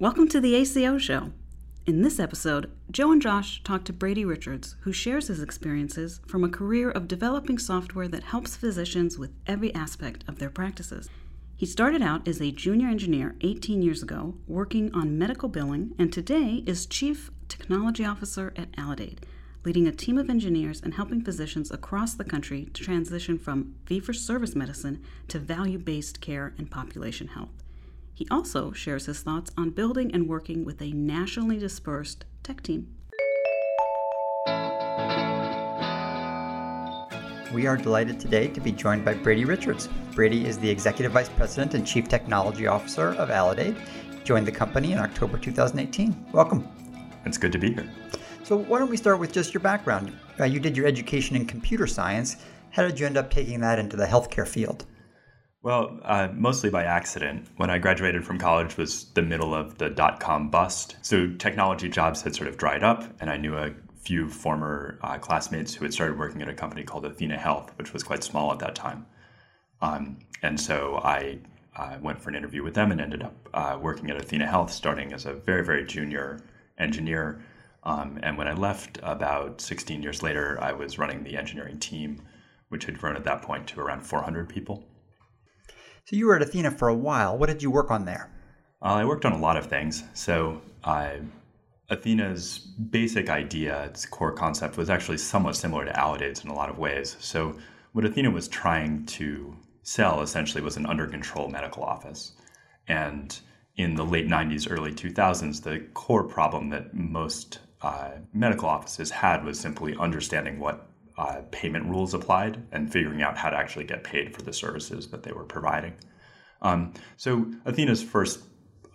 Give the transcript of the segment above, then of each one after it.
Welcome to the ACO Show. In this episode, Joe and Josh talk to Brady Richards, who shares his experiences from a career of developing software that helps physicians with every aspect of their practices. He started out as a junior engineer 18 years ago, working on medical billing, and today is Chief Technology Officer at Aledade, leading a team of engineers and helping physicians across the country to transition from fee for service medicine to value based care and population health. He also shares his thoughts on building and working with a nationally dispersed tech team. We are delighted today to be joined by Brady Richards. Brady is the Executive Vice President and Chief Technology Officer of Aledade. Joined the company in October 2018. Welcome. It's good to be here. So, why don't we start with just your background? Uh, you did your education in computer science. How did you end up taking that into the healthcare field? Well, uh, mostly by accident. When I graduated from college was the middle of the dot com bust. So technology jobs had sort of dried up, and I knew a few former uh, classmates who had started working at a company called Athena Health, which was quite small at that time. Um, and so I uh, went for an interview with them and ended up uh, working at Athena Health, starting as a very, very junior engineer. Um, and when I left about 16 years later, I was running the engineering team, which had grown at that point to around 400 people. So you were at Athena for a while. What did you work on there? Uh, I worked on a lot of things. So uh, Athena's basic idea, its core concept, was actually somewhat similar to Aledade's in a lot of ways. So what Athena was trying to sell essentially was an under control medical office. And in the late 90s, early 2000s, the core problem that most uh, medical offices had was simply understanding what uh, payment rules applied and figuring out how to actually get paid for the services that they were providing. Um, so Athena's first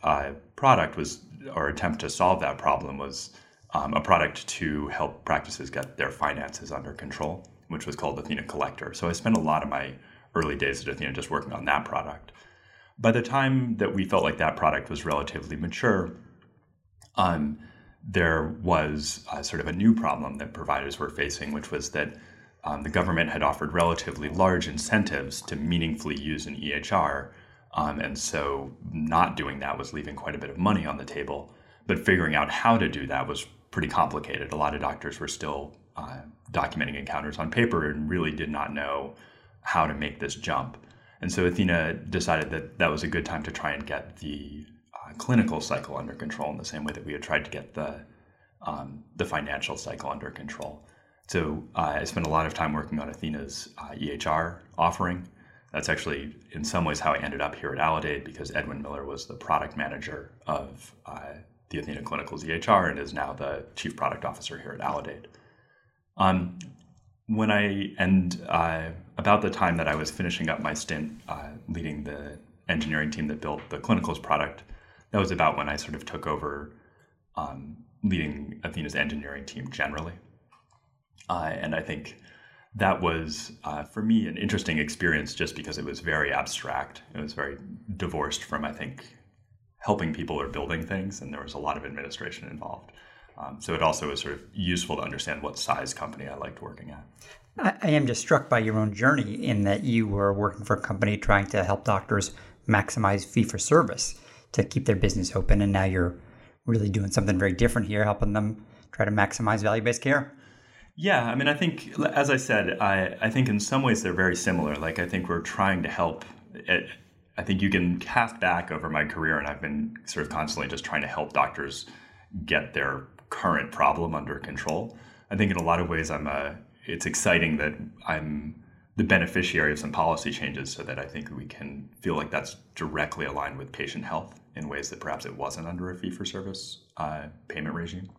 uh, product was, or attempt to solve that problem was um, a product to help practices get their finances under control, which was called Athena Collector. So I spent a lot of my early days at Athena just working on that product. By the time that we felt like that product was relatively mature, um, there was uh, sort of a new problem that providers were facing, which was that um, the government had offered relatively large incentives to meaningfully use an EHR. Um, and so not doing that was leaving quite a bit of money on the table. But figuring out how to do that was pretty complicated. A lot of doctors were still uh, documenting encounters on paper and really did not know how to make this jump. And so Athena decided that that was a good time to try and get the clinical cycle under control in the same way that we had tried to get the um, the financial cycle under control. So uh, I spent a lot of time working on Athena's uh, EHR offering. That's actually, in some ways, how I ended up here at Aledade because Edwin Miller was the product manager of uh, the Athena Clinical's EHR and is now the chief product officer here at Aledade. Um, when I and uh, about the time that I was finishing up my stint uh, leading the engineering team that built the Clinical's product, that was about when I sort of took over um, leading Athena's engineering team generally. Uh, and I think that was, uh, for me, an interesting experience just because it was very abstract. It was very divorced from, I think, helping people or building things, and there was a lot of administration involved. Um, so it also was sort of useful to understand what size company I liked working at. I, I am just struck by your own journey in that you were working for a company trying to help doctors maximize fee for service to keep their business open. And now you're really doing something very different here, helping them try to maximize value based care. Yeah, I mean, I think, as I said, I, I think in some ways they're very similar. Like, I think we're trying to help. It, I think you can cast back over my career, and I've been sort of constantly just trying to help doctors get their current problem under control. I think in a lot of ways, I'm a. It's exciting that I'm the beneficiary of some policy changes so that I think we can feel like that's directly aligned with patient health in ways that perhaps it wasn't under a fee for service uh, payment regime.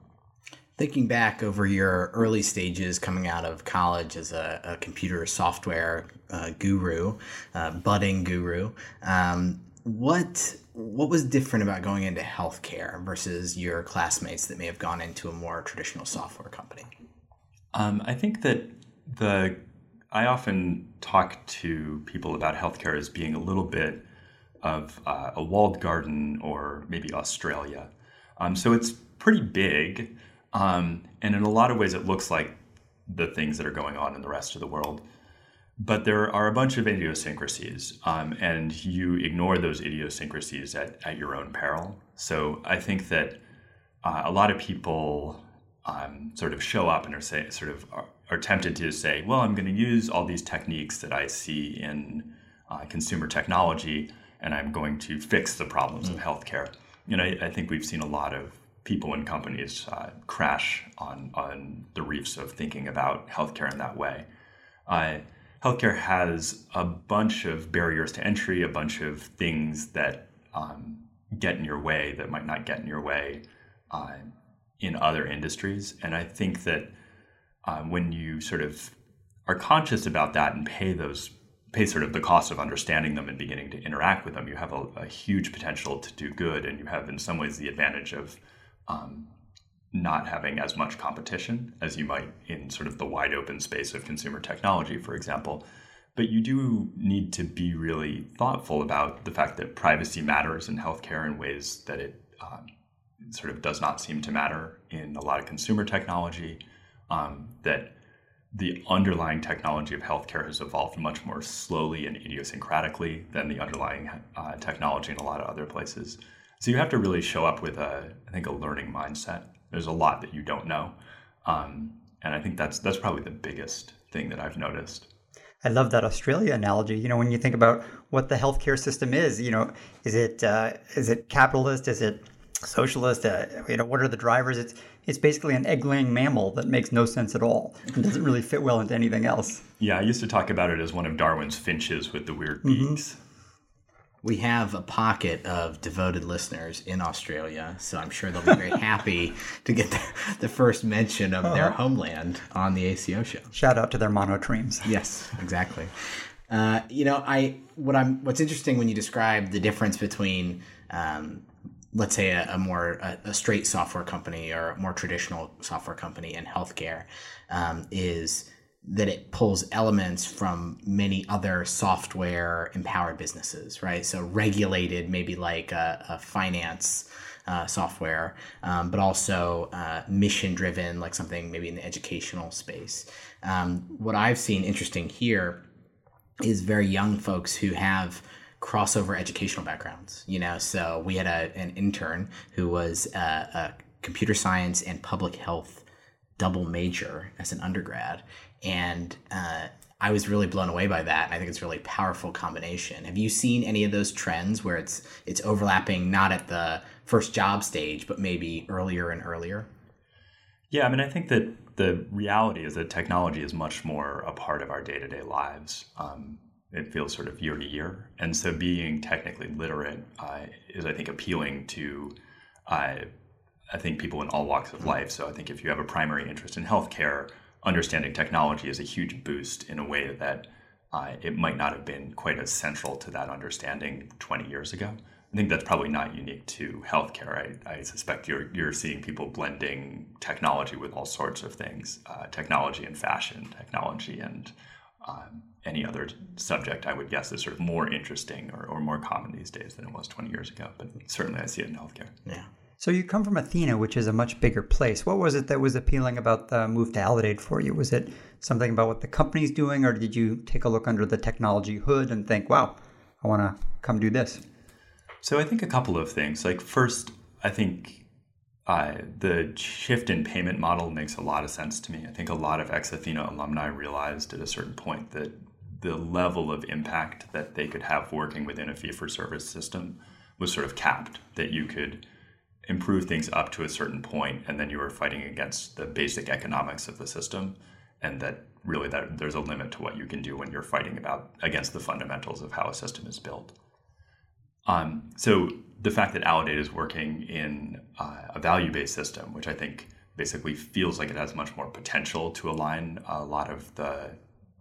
Thinking back over your early stages coming out of college as a, a computer software uh, guru, uh, budding guru, um, what what was different about going into healthcare versus your classmates that may have gone into a more traditional software company? Um, I think that the I often talk to people about healthcare as being a little bit of uh, a walled garden or maybe Australia. Um, so it's pretty big, um, and in a lot of ways, it looks like the things that are going on in the rest of the world. but there are a bunch of idiosyncrasies, um, and you ignore those idiosyncrasies at, at your own peril. So I think that uh, a lot of people um, sort of show up and are say, sort of are, are tempted to say, well, I'm going to use all these techniques that I see in uh, consumer technology, and I'm going to fix the problems mm. of healthcare. You know, I, I, think we've seen a lot of people and companies uh, crash on on the reefs of thinking about healthcare in that way. Uh, healthcare has a bunch of barriers to entry, a bunch of things that um, get in your way that might not get in your way uh, in other industries. And I think that uh, when you sort of are conscious about that and pay those pay sort of the cost of understanding them and beginning to interact with them, you have a, a huge potential to do good, and you have in some ways the advantage of um, not having as much competition as you might in sort of the wide open space of consumer technology, for example. But you do need to be really thoughtful about the fact that privacy matters in healthcare in ways that it um, sort of does not seem to matter in a lot of consumer technology. Um, that the underlying technology of healthcare has evolved much more slowly and idiosyncratically than the underlying uh, technology in a lot of other places. So you have to really show up with a, I think, a learning mindset there's a lot that you don't know, um, and I think that's that's probably the biggest thing that I've noticed. I love that Australia analogy. You know, when you think about what the healthcare system is, you know, is it uh, is it capitalist? Is it socialist? Uh, you know, what are the drivers? It's it's basically an egg-laying mammal that makes no sense at all and doesn't really fit well into anything else. Yeah, I used to talk about it as one of Darwin's finches with the weird mm-hmm. beaks. Mm-hmm we have a pocket of devoted listeners in Australia, so I'm sure they'll be very happy to get the, the first mention of uh-huh. their homeland on the ACO show. Shout out to their monotremes. Yes, exactly. Uh, you know, I what I'm what's interesting when you describe the difference between, um, let's say, a, a more a, a, straight software company or a more traditional software company in healthcare um, is that it pulls elements from many other software empowered businesses, right? So regulated, maybe like a, a finance uh, software, um, but also uh, mission driven, like something maybe in the educational space. Um, what I've seen interesting here is very young folks who have crossover educational backgrounds. You know, so we had a, an intern who was a, a computer science and public health double major as an undergrad and uh, I was really blown away by that. I think it's a really powerful combination. Have you seen any of those trends where it's it's overlapping not at the first job stage, but maybe earlier and earlier? Yeah, I mean, I think that the reality is that technology is much more a part of our day to day lives. Um, it feels sort of year to year, and so being technically literate uh, is, I think, appealing to. Uh, I think people in all walks of life. So I think if you have a primary interest in healthcare, understanding technology is a huge boost in a way that uh, it might not have been quite as central to that understanding 20 years ago. I think that's probably not unique to healthcare. I, I suspect you're, you're seeing people blending technology with all sorts of things uh, technology and fashion, technology and um, any other subject, I would guess, is sort of more interesting or, or more common these days than it was 20 years ago. But certainly I see it in healthcare. Yeah. So you come from Athena, which is a much bigger place. What was it that was appealing about the move to Aledade for you? Was it something about what the company's doing, or did you take a look under the technology hood and think, "Wow, I want to come do this"? So I think a couple of things. Like first, I think uh, the shift in payment model makes a lot of sense to me. I think a lot of ex Athena alumni realized at a certain point that the level of impact that they could have working within a fee for service system was sort of capped. That you could improve things up to a certain point and then you were fighting against the basic economics of the system and that really that there's a limit to what you can do when you're fighting about against the fundamentals of how a system is built um, so the fact that Aledade is working in uh, a value-based system which i think basically feels like it has much more potential to align a lot of the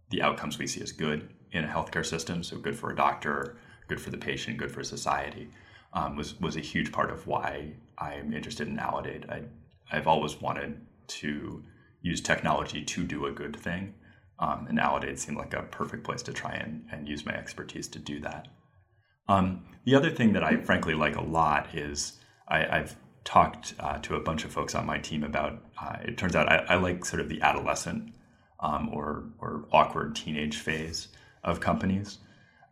the outcomes we see as good in a healthcare system so good for a doctor good for the patient good for society um, was was a huge part of why I'm interested in Aledade. I I've always wanted to use technology to do a good thing, um, and Aledade seemed like a perfect place to try and, and use my expertise to do that. Um, the other thing that I frankly like a lot is I, have talked uh, to a bunch of folks on my team about. Uh, it turns out I, I, like sort of the adolescent um, or or awkward teenage phase of companies.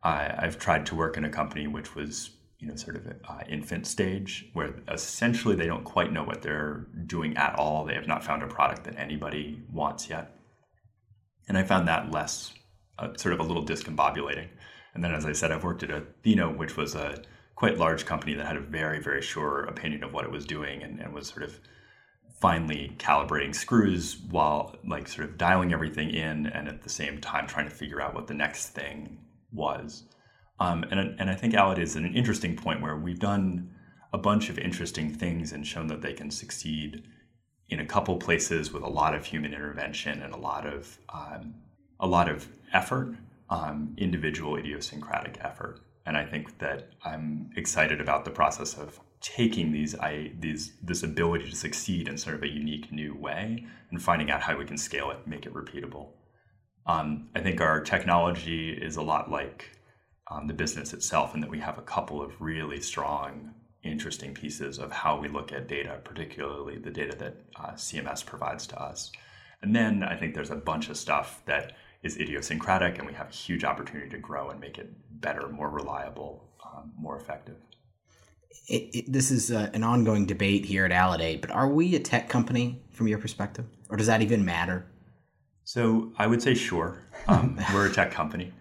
I've tried to work in a company which was you know sort of uh, infant stage where essentially they don't quite know what they're doing at all. They have not found a product that anybody wants yet, and I found that less uh, sort of a little discombobulating. And then, as I said, I've worked at Athena, which was a quite large company that had a very very sure opinion of what it was doing and, and was sort of finely calibrating screws while like sort of dialing everything in and at the same time trying to figure out what the next thing was. Um, and, and I think Aledade is at an interesting point where we've done a bunch of interesting things and shown that they can succeed in a couple places with a lot of human intervention and a lot of um, a lot of effort, um, individual idiosyncratic effort. And I think that I'm excited about the process of taking these I, these this ability to succeed in sort of a unique new way and finding out how we can scale it, make it repeatable. Um, I think our technology is a lot like um, the business itself, in that we have a couple of really strong, interesting pieces of how we look at data, particularly the data that uh, CMS provides to us. And then I think there's a bunch of stuff that is idiosyncratic, and we have a huge opportunity to grow and make it better, more reliable, um, more effective. It, it, this is uh, an ongoing debate here at Aledade, but are we a tech company from your perspective, or does that even matter? So I would say sure. Um, we're a tech company.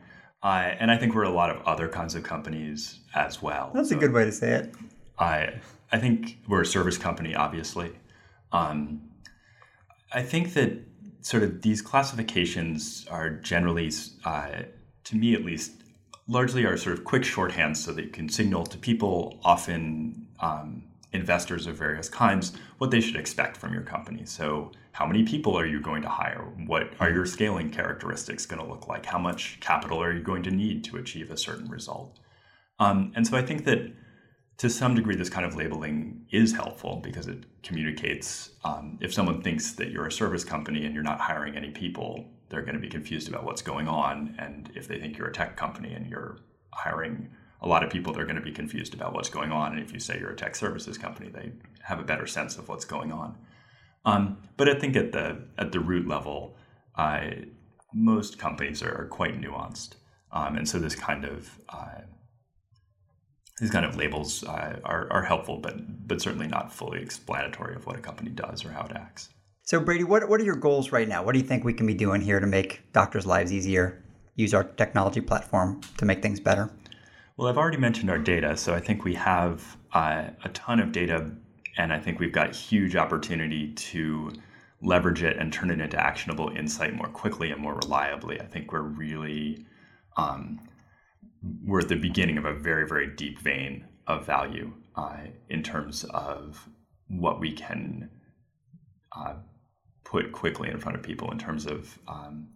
Uh, and I think we're a lot of other kinds of companies as well. That's so a good way to say it. I I think we're a service company, obviously. Um, I think that sort of these classifications are generally, uh, to me at least, largely are sort of quick shorthands so that you can signal to people, often um, investors of various kinds, what they should expect from your company. So how many people are you going to hire? What are your scaling characteristics going to look like? How much capital are you going to need to achieve a certain result? Um, and so I think that to some degree, this kind of labeling is helpful because it communicates um, if someone thinks that you're a service company and you're not hiring any people, they're going to be confused about what's going on. And if they think you're a tech company and you're hiring a lot of people, they're going to be confused about what's going on. And if you say you're a tech services company, they have a better sense of what's going on. Um, but I think at the at the root level, uh, most companies are, are quite nuanced, um, and so this kind of uh, these kind of labels uh, are, are helpful, but but certainly not fully explanatory of what a company does or how it acts. So Brady, what what are your goals right now? What do you think we can be doing here to make doctors' lives easier? Use our technology platform to make things better. Well, I've already mentioned our data, so I think we have uh, a ton of data and I think we've got huge opportunity to leverage it and turn it into actionable insight more quickly and more reliably. I think we're really um, we're at the beginning of a very very deep vein of value uh, in terms of what we can uh, put quickly in front of people in terms of um,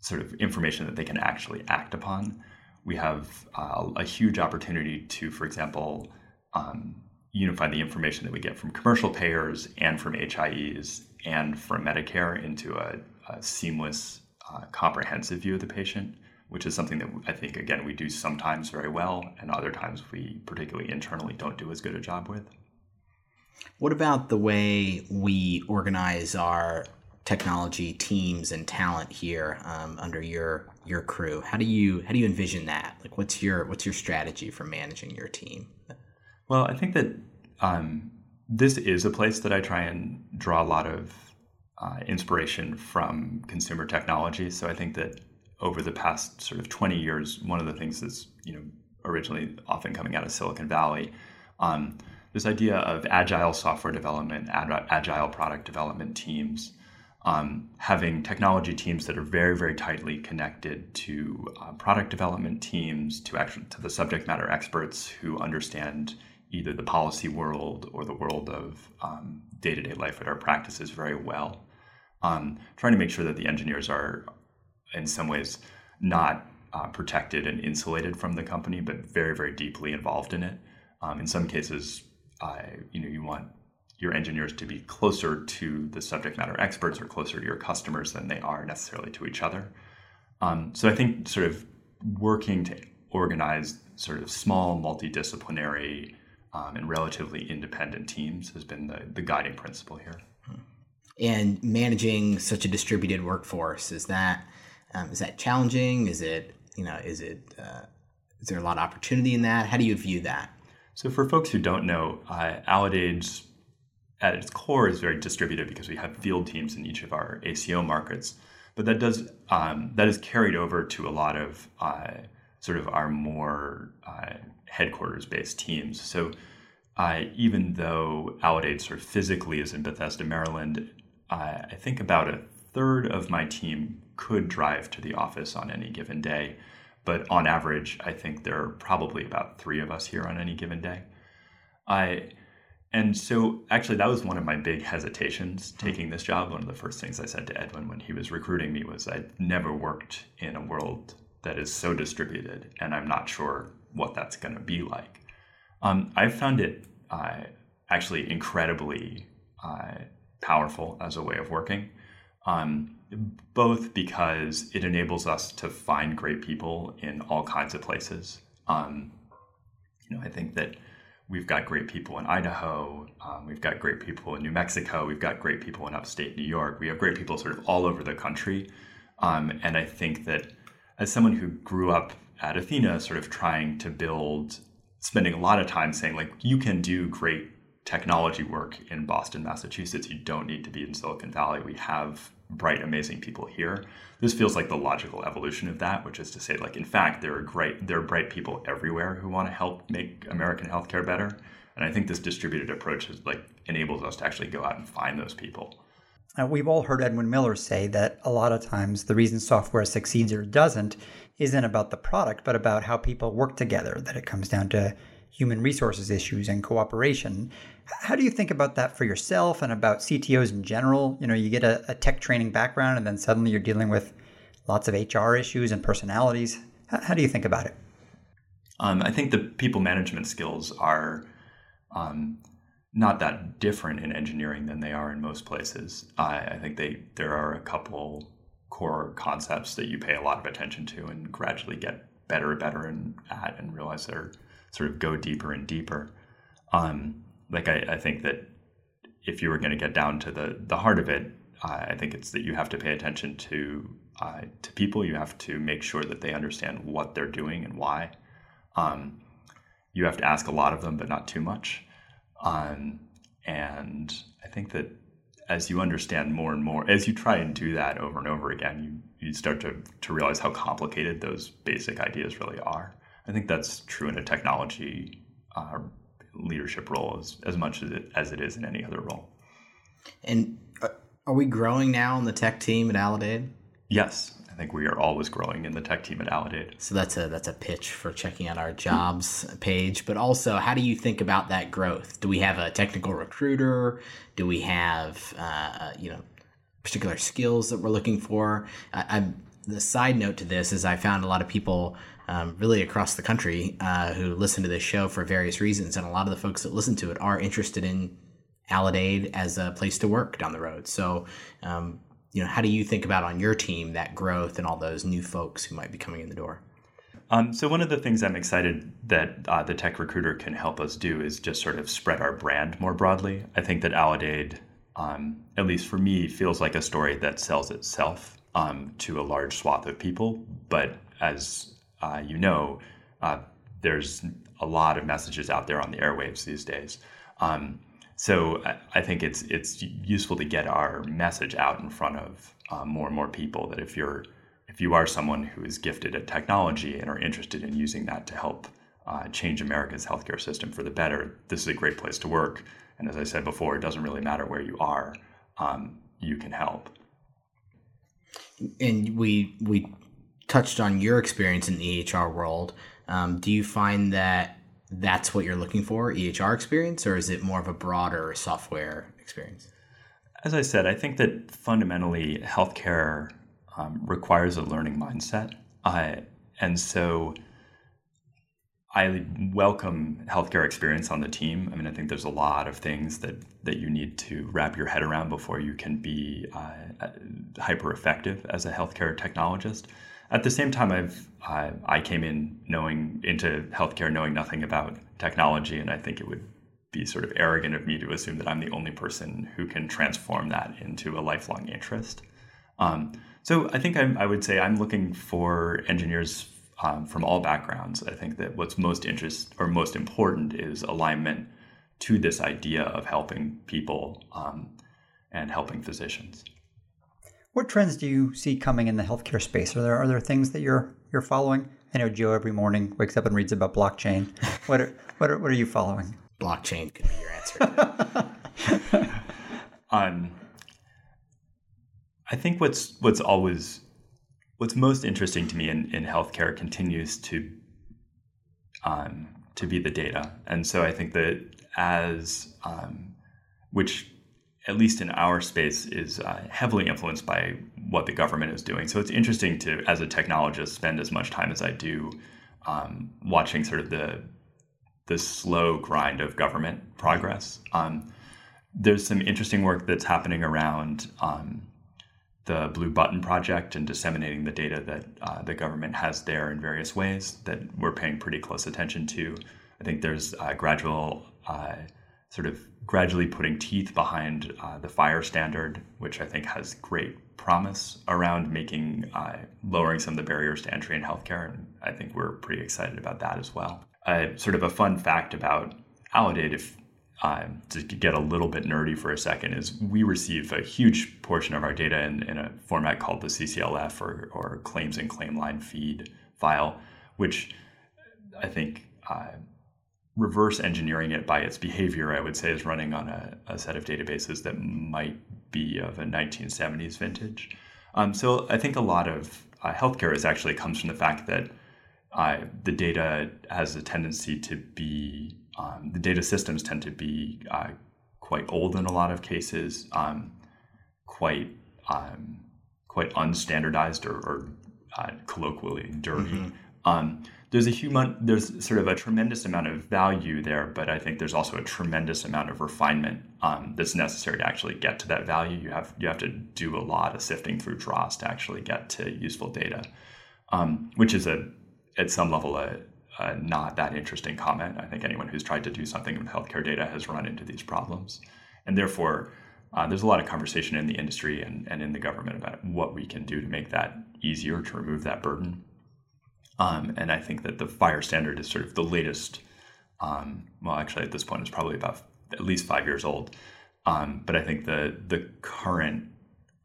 sort of information that they can actually act upon. We have uh, a huge opportunity to, for example, um, unify the information that we get from commercial payers and from HIEs and from Medicare into a, a seamless, uh, comprehensive view of the patient, which is something that I think, again, we do sometimes very well, and other times we, particularly internally, don't do as good a job with. What about the way we organize our technology teams and talent here um, under your your crew? How do you how do you envision that? Like, what's your what's your strategy for managing your team? Well, I think that um, this is a place that I try and draw a lot of uh, inspiration from consumer technology. So I think that over the past sort of 20 years, one of the things that's you know originally often coming out of Silicon Valley, um, this idea of agile software development, agile product development teams, um, having technology teams that are very, very tightly connected to uh, product development teams, to actually to the subject matter experts who understand either the policy world or the world of um, day-to-day life at our practices very well. Um, trying to make sure that the engineers are, in some ways, not uh, protected and insulated from the company, but very, very deeply involved in it. Um, in some cases, uh, you know, you want your engineers to be closer to the subject matter experts or closer to your customers than they are necessarily to each other. Um, so I think sort of working to organize sort of small multidisciplinary um, and relatively independent teams has been the, the guiding principle here. And managing such a distributed workforce is that um, is that challenging? Is it you know is it uh, is there a lot of opportunity in that? How do you view that? So for folks who don't know, uh, at its core is very distributed because we have field teams in each of our ACO markets. But that does um, that is carried over to a lot of uh, sort of our more uh, headquarters based teams. So uh, even though Aledade sort of physically is in Bethesda, Maryland, I think about a third of my team could drive to the office on any given day. But on average, I think there are probably about three of us here on any given day. I and so actually that was one of my big hesitations taking this job. One of the first things I said to Edwin when he was recruiting me was I'd never worked in a world that is so distributed, and I'm not sure what that's going to be like. Um, I've found it uh, actually incredibly uh, powerful as a way of working, um, both because it enables us to find great people in all kinds of places. Um, you know, I think that we've got great people in Idaho, um, we've got great people in New Mexico, we've got great people in upstate New York, we have great people sort of all over the country. Um, and I think that as someone who grew up at Athena, sort of trying to build, spending a lot of time saying, like, you can do great technology work in Boston, Massachusetts. You don't need to be in Silicon Valley. We have bright, amazing people here. This feels like the logical evolution of that, which is to say, like, in fact, there are great, there are bright people everywhere who want to help make American healthcare better. And I think this distributed approach is like enables us to actually go out and find those people. We've all heard Edwin Miller say that a lot of times the reason software succeeds or doesn't isn't about the product, but about how people work together, that it comes down to human resources issues and cooperation. How do you think about that for yourself and about CTOs in general? You know, you get a, a tech training background and then suddenly you're dealing with lots of HR issues and personalities. How, how do you think about it? Um, I think the people management skills are um, not that different in engineering than they are in most places. I, I think they there are a couple core concepts that you pay a lot of attention to and gradually get better and better and at and realize they're sort of go deeper and deeper. Um, like I, I, think that if you were going to get down to the the heart of it, uh, I think it's that you have to pay attention to uh, to people. You have to make sure that they understand what they're doing and why. Um, you have to ask a lot of them, but not too much. Um, and I think that as you understand more and more, as you try and do that over and over again, you, you start to, to realize how complicated those basic ideas really are. I think that's true in a technology uh, leadership role as, as much as it, as it is in any other role. And uh, are we growing now on the tech team at Aledade? Yes, I think we are always growing in the tech team at Aledade. So that's a that's a pitch for checking out our jobs page. But also, how do you think about that growth? Do we have a technical recruiter? Do we have uh, uh you know particular skills that we're looking for? I, I'm the side note to this is I found a lot of people um, really across the country uh, who listen to this show for various reasons, and a lot of the folks that listen to it are interested in Aledade as a place to work down the road. So, um, you know, how do you think about on your team that growth and all those new folks who might be coming in the door? Um, so one of the things I'm excited that uh, the tech recruiter can help us do is just sort of spread our brand more broadly. I think that Aledade, um, at least for me, feels like a story that sells itself um, to a large swath of people. But as uh, you know, uh, there's a lot of messages out there on the airwaves these days. Um, so I, think it's it's useful to get our message out in front of uh, more and more people. That if you're if you are someone who is gifted at technology and are interested in using that to help uh, change America's healthcare system for the better, this is a great place to work. And as I said before, it doesn't really matter where you are; um, you can help. And we we touched on your experience in the EHR world. Um, do you find that that's what you're looking for, EHR experience, or is it more of a broader software experience? As I said, I think that fundamentally healthcare um, requires a learning mindset. Uh, and so I welcome healthcare experience on the team. I mean, I think there's a lot of things that, that you need to wrap your head around before you can be uh, hyper effective as a healthcare technologist. At the same time, I've I came in knowing into healthcare knowing nothing about technology, and I think it would be sort of arrogant of me to assume that I'm the only person who can transform that into a lifelong interest. Um, so I think I'm, i would say I'm looking for engineers um, from all backgrounds. I think that what's most interest or most important is alignment to this idea of helping people um, and helping physicians. What trends do you see coming in the healthcare space? Are there are there things that you're you're following? I know Joe every morning wakes up and reads about blockchain. What are, what are, what are you following? Blockchain could be your answer. um, I think what's what's always what's most interesting to me in, in healthcare continues to um, to be the data, and so I think that as um, which at least in our space, is uh, heavily influenced by what the government is doing. So it's interesting to, as a technologist, spend as much time as I do um, watching sort of the the slow grind of government progress. Um, there's some interesting work that's happening around um, the Blue Button Project and disseminating the data that uh, the government has there in various ways that we're paying pretty close attention to. I think there's uh, gradual sort of gradually putting teeth behind uh, the FHIR standard, which I think has great promise around making uh, lowering some of the barriers to entry in healthcare, and I think we're pretty excited about that as well. Uh, sort of a fun fact about Aledade, if uh, to get a little bit nerdy for a second, is we receive a huge portion of our data in, in a format called the CCLF or, or claims and claim line feed file, which I think uh, reverse engineering it by its behavior, I would say, is running on a, a set of databases that might be of a 1970s vintage. Um, so I think a lot of uh, healthcare is actually comes from the fact that uh, the data has a tendency to be um, the data systems tend to be uh, quite old in a lot of cases, um, quite um, quite unstandardized or, or uh, colloquially dirty. Mm-hmm. There's a human there's sort of a tremendous amount of value there but i think there's also a tremendous amount of refinement um, that's necessary to actually get to that value. You have you have to do a lot of sifting through dross to actually get to useful data um, which is a at some level a, a, not that interesting comment. I think anyone who's tried to do something with healthcare data has run into these problems. And therefore uh, there's a lot of conversation in the industry and, and in the government about what we can do to make that easier to remove that burden um, and I think that the FHIR standard is sort of the latest. Um, well, actually, at this point, it's probably about at least five years old. Um, but I think the the current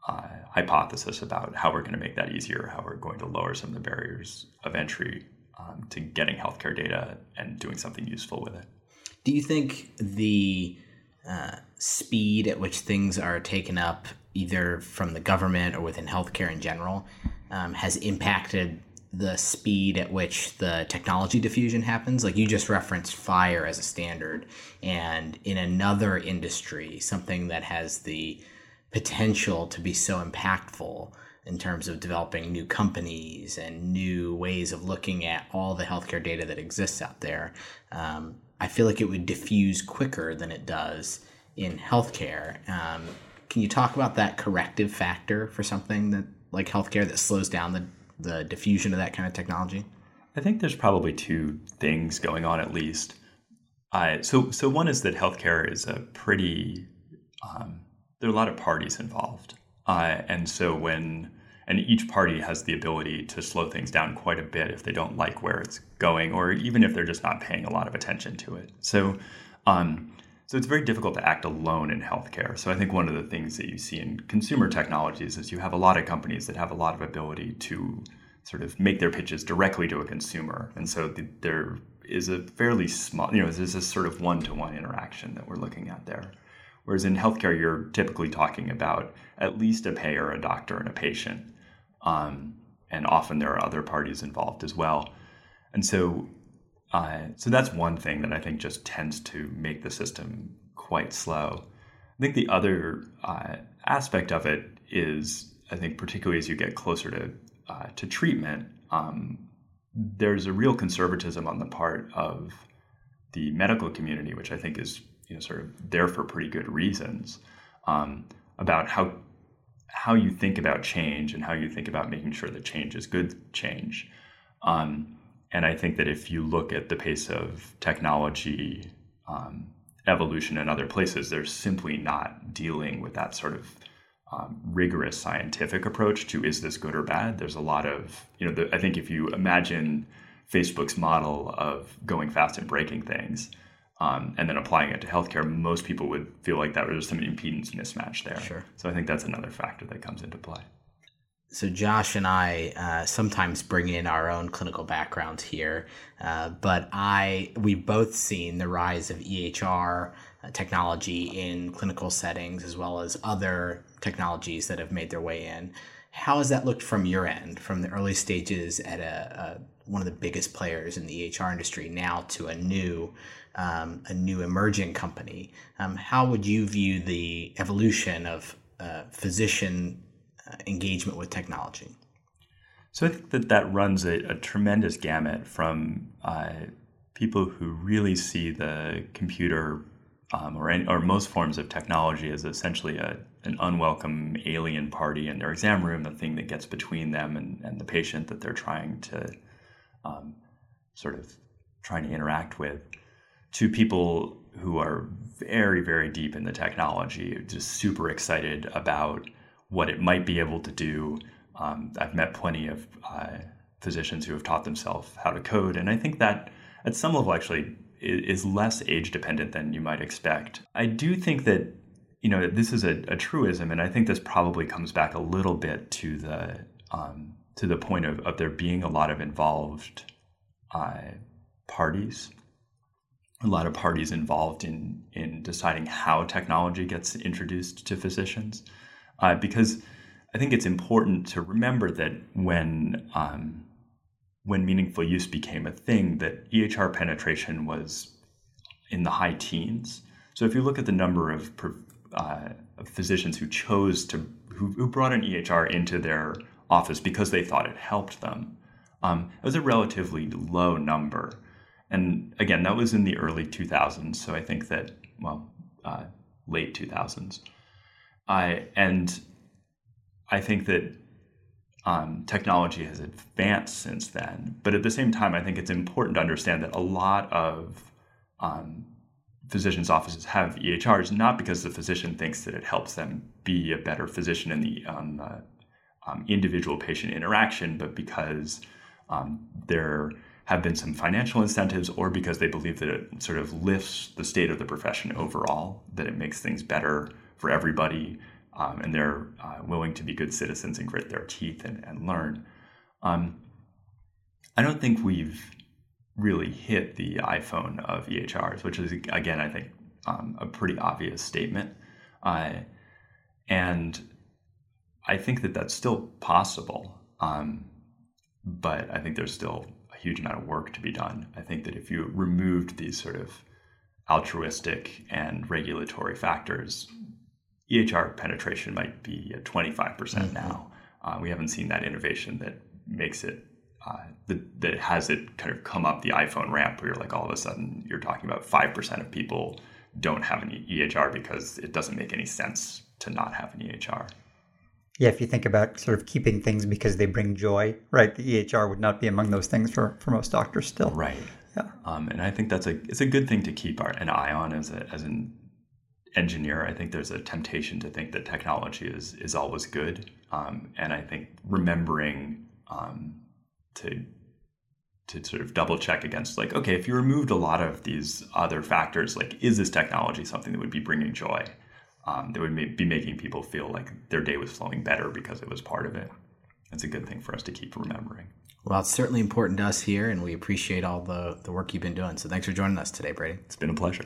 uh, hypothesis about how we're going to make that easier, how we're going to lower some of the barriers of entry um, to getting healthcare data and doing something useful with it. Do you think the uh, speed at which things are taken up, either from the government or within healthcare in general, um, has impacted the speed at which the technology diffusion happens. Like you just referenced FHIR as a standard, and in another industry, something that has the potential to be so impactful in terms of developing new companies and new ways of looking at all the healthcare data that exists out there. Um, I feel like it would diffuse quicker than it does in healthcare. Um, can you talk about that corrective factor for something that like healthcare that slows down the the diffusion of that kind of technology? I think there's probably two things going on at least. Uh, so, so one is that healthcare is a pretty um, there are a lot of parties involved, uh, and so when and each party has the ability to slow things down quite a bit if they don't like where it's going, or even if they're just not paying a lot of attention to it. So, um, so it's very difficult to act alone in healthcare. So I think one of the things that you see in consumer technologies is you have a lot of companies that have a lot of ability to sort of make their pitches directly to a consumer. And so the, there is a fairly small, you know, there's this sort of one-to-one interaction that we're looking at there. Whereas in healthcare, you're typically talking about at least a payer, a doctor, and a patient. Um, and often there are other parties involved as well. And so uh, so that's one thing that I think just tends to make the system quite slow. I think the other uh, aspect of it is, I think, particularly as you get closer to uh, to treatment, um, there's a real conservatism on the part of the medical community, which I think is you know sort of there for pretty good reasons, um, about how how you think about change and how you think about making sure that change is good change. Um, and I think that if you look at the pace of technology um, evolution in other places, they're simply not dealing with that sort of um, rigorous scientific approach to is this good or bad. There's a lot of, you know, the, I think if you imagine Facebook's model of going fast and breaking things, um, and then applying it to healthcare, most people would feel like that was some impedance mismatch there. Sure. So I think that's another factor that comes into play. So Josh and I uh, sometimes bring in our own clinical backgrounds here, uh, but I we've both seen the rise of EHR uh, technology in clinical settings as well as other technologies that have made their way in. How has that looked from your end, from the early stages at a, a one of the biggest players in the EHR industry now to a new um, a new emerging company? Um, how would you view the evolution of uh, physician engagement with technology? So I think that that runs a, a tremendous gamut from uh, people who really see the computer um, or, any, or most forms of technology as essentially a, an unwelcome alien party in their exam room, the thing that gets between them and, and the patient that they're trying to um, sort of trying to interact with, to people who are very, very deep in the technology, just super excited about what it might be able to do. Um, I've met plenty of uh, physicians who have taught themselves how to code, and I think that at some level actually is less age dependent than you might expect. I do think that you know this is a, a truism, and I think this probably comes back a little bit to the um, to the point of, of there being a lot of involved uh, parties, a lot of parties involved in in deciding how technology gets introduced to physicians uh, because I think it's important to remember that when um, when meaningful use became a thing, that EHR penetration was in the high teens. So if you look at the number of, uh, physicians who chose to who, who, brought an EHR into their office because they thought it helped them, um, it was a relatively low number. And again, that was in the early 2000s. So I think that well, uh, late 2000s. I and I think that um, technology has advanced since then. But at the same time, I think it's important to understand that a lot of um, physicians' offices have EHRs not because the physician thinks that it helps them be a better physician in the um, uh, um, individual patient interaction, but because um, there have been some financial incentives or because they believe that it sort of lifts the state of the profession overall, that it makes things better for everybody, um, and they're uh, willing to be good citizens and grit their teeth and, and learn. Um, I don't think we've really hit the iPhone of EHRs, which is, again, I think um, a pretty obvious statement. Uh, and I think that that's still possible. Um, but I think there's still a huge amount of work to be done. I think that if you removed these sort of altruistic and regulatory factors, EHR penetration might be at 25% mm hmm now. Uh, we haven't seen that innovation that makes it uh, that, that has it kind of come up the iPhone ramp where you're like all of a sudden you're talking about 5% of people don't have an EHR because it doesn't make any sense to not have an EHR. Yeah, if you think about sort of keeping things because they bring joy, right? The EHR would not be among those things for, for most doctors still. Right. Yeah. Um, and I think that's a it's a good thing to keep our, an eye on as a, as an engineer, I think there's a temptation to think that technology is is always good, um, and I think remembering um, to to sort of double check against like, okay, if you removed a lot of these other factors, like, is this technology something that would be bringing joy, um, that would be making people feel like their day was flowing better because it was part of it? It's a good thing for us to keep remembering. Well, it's certainly important to us here, and we appreciate all the, the work you've been doing. So thanks for joining us today, Brady. It's been a pleasure.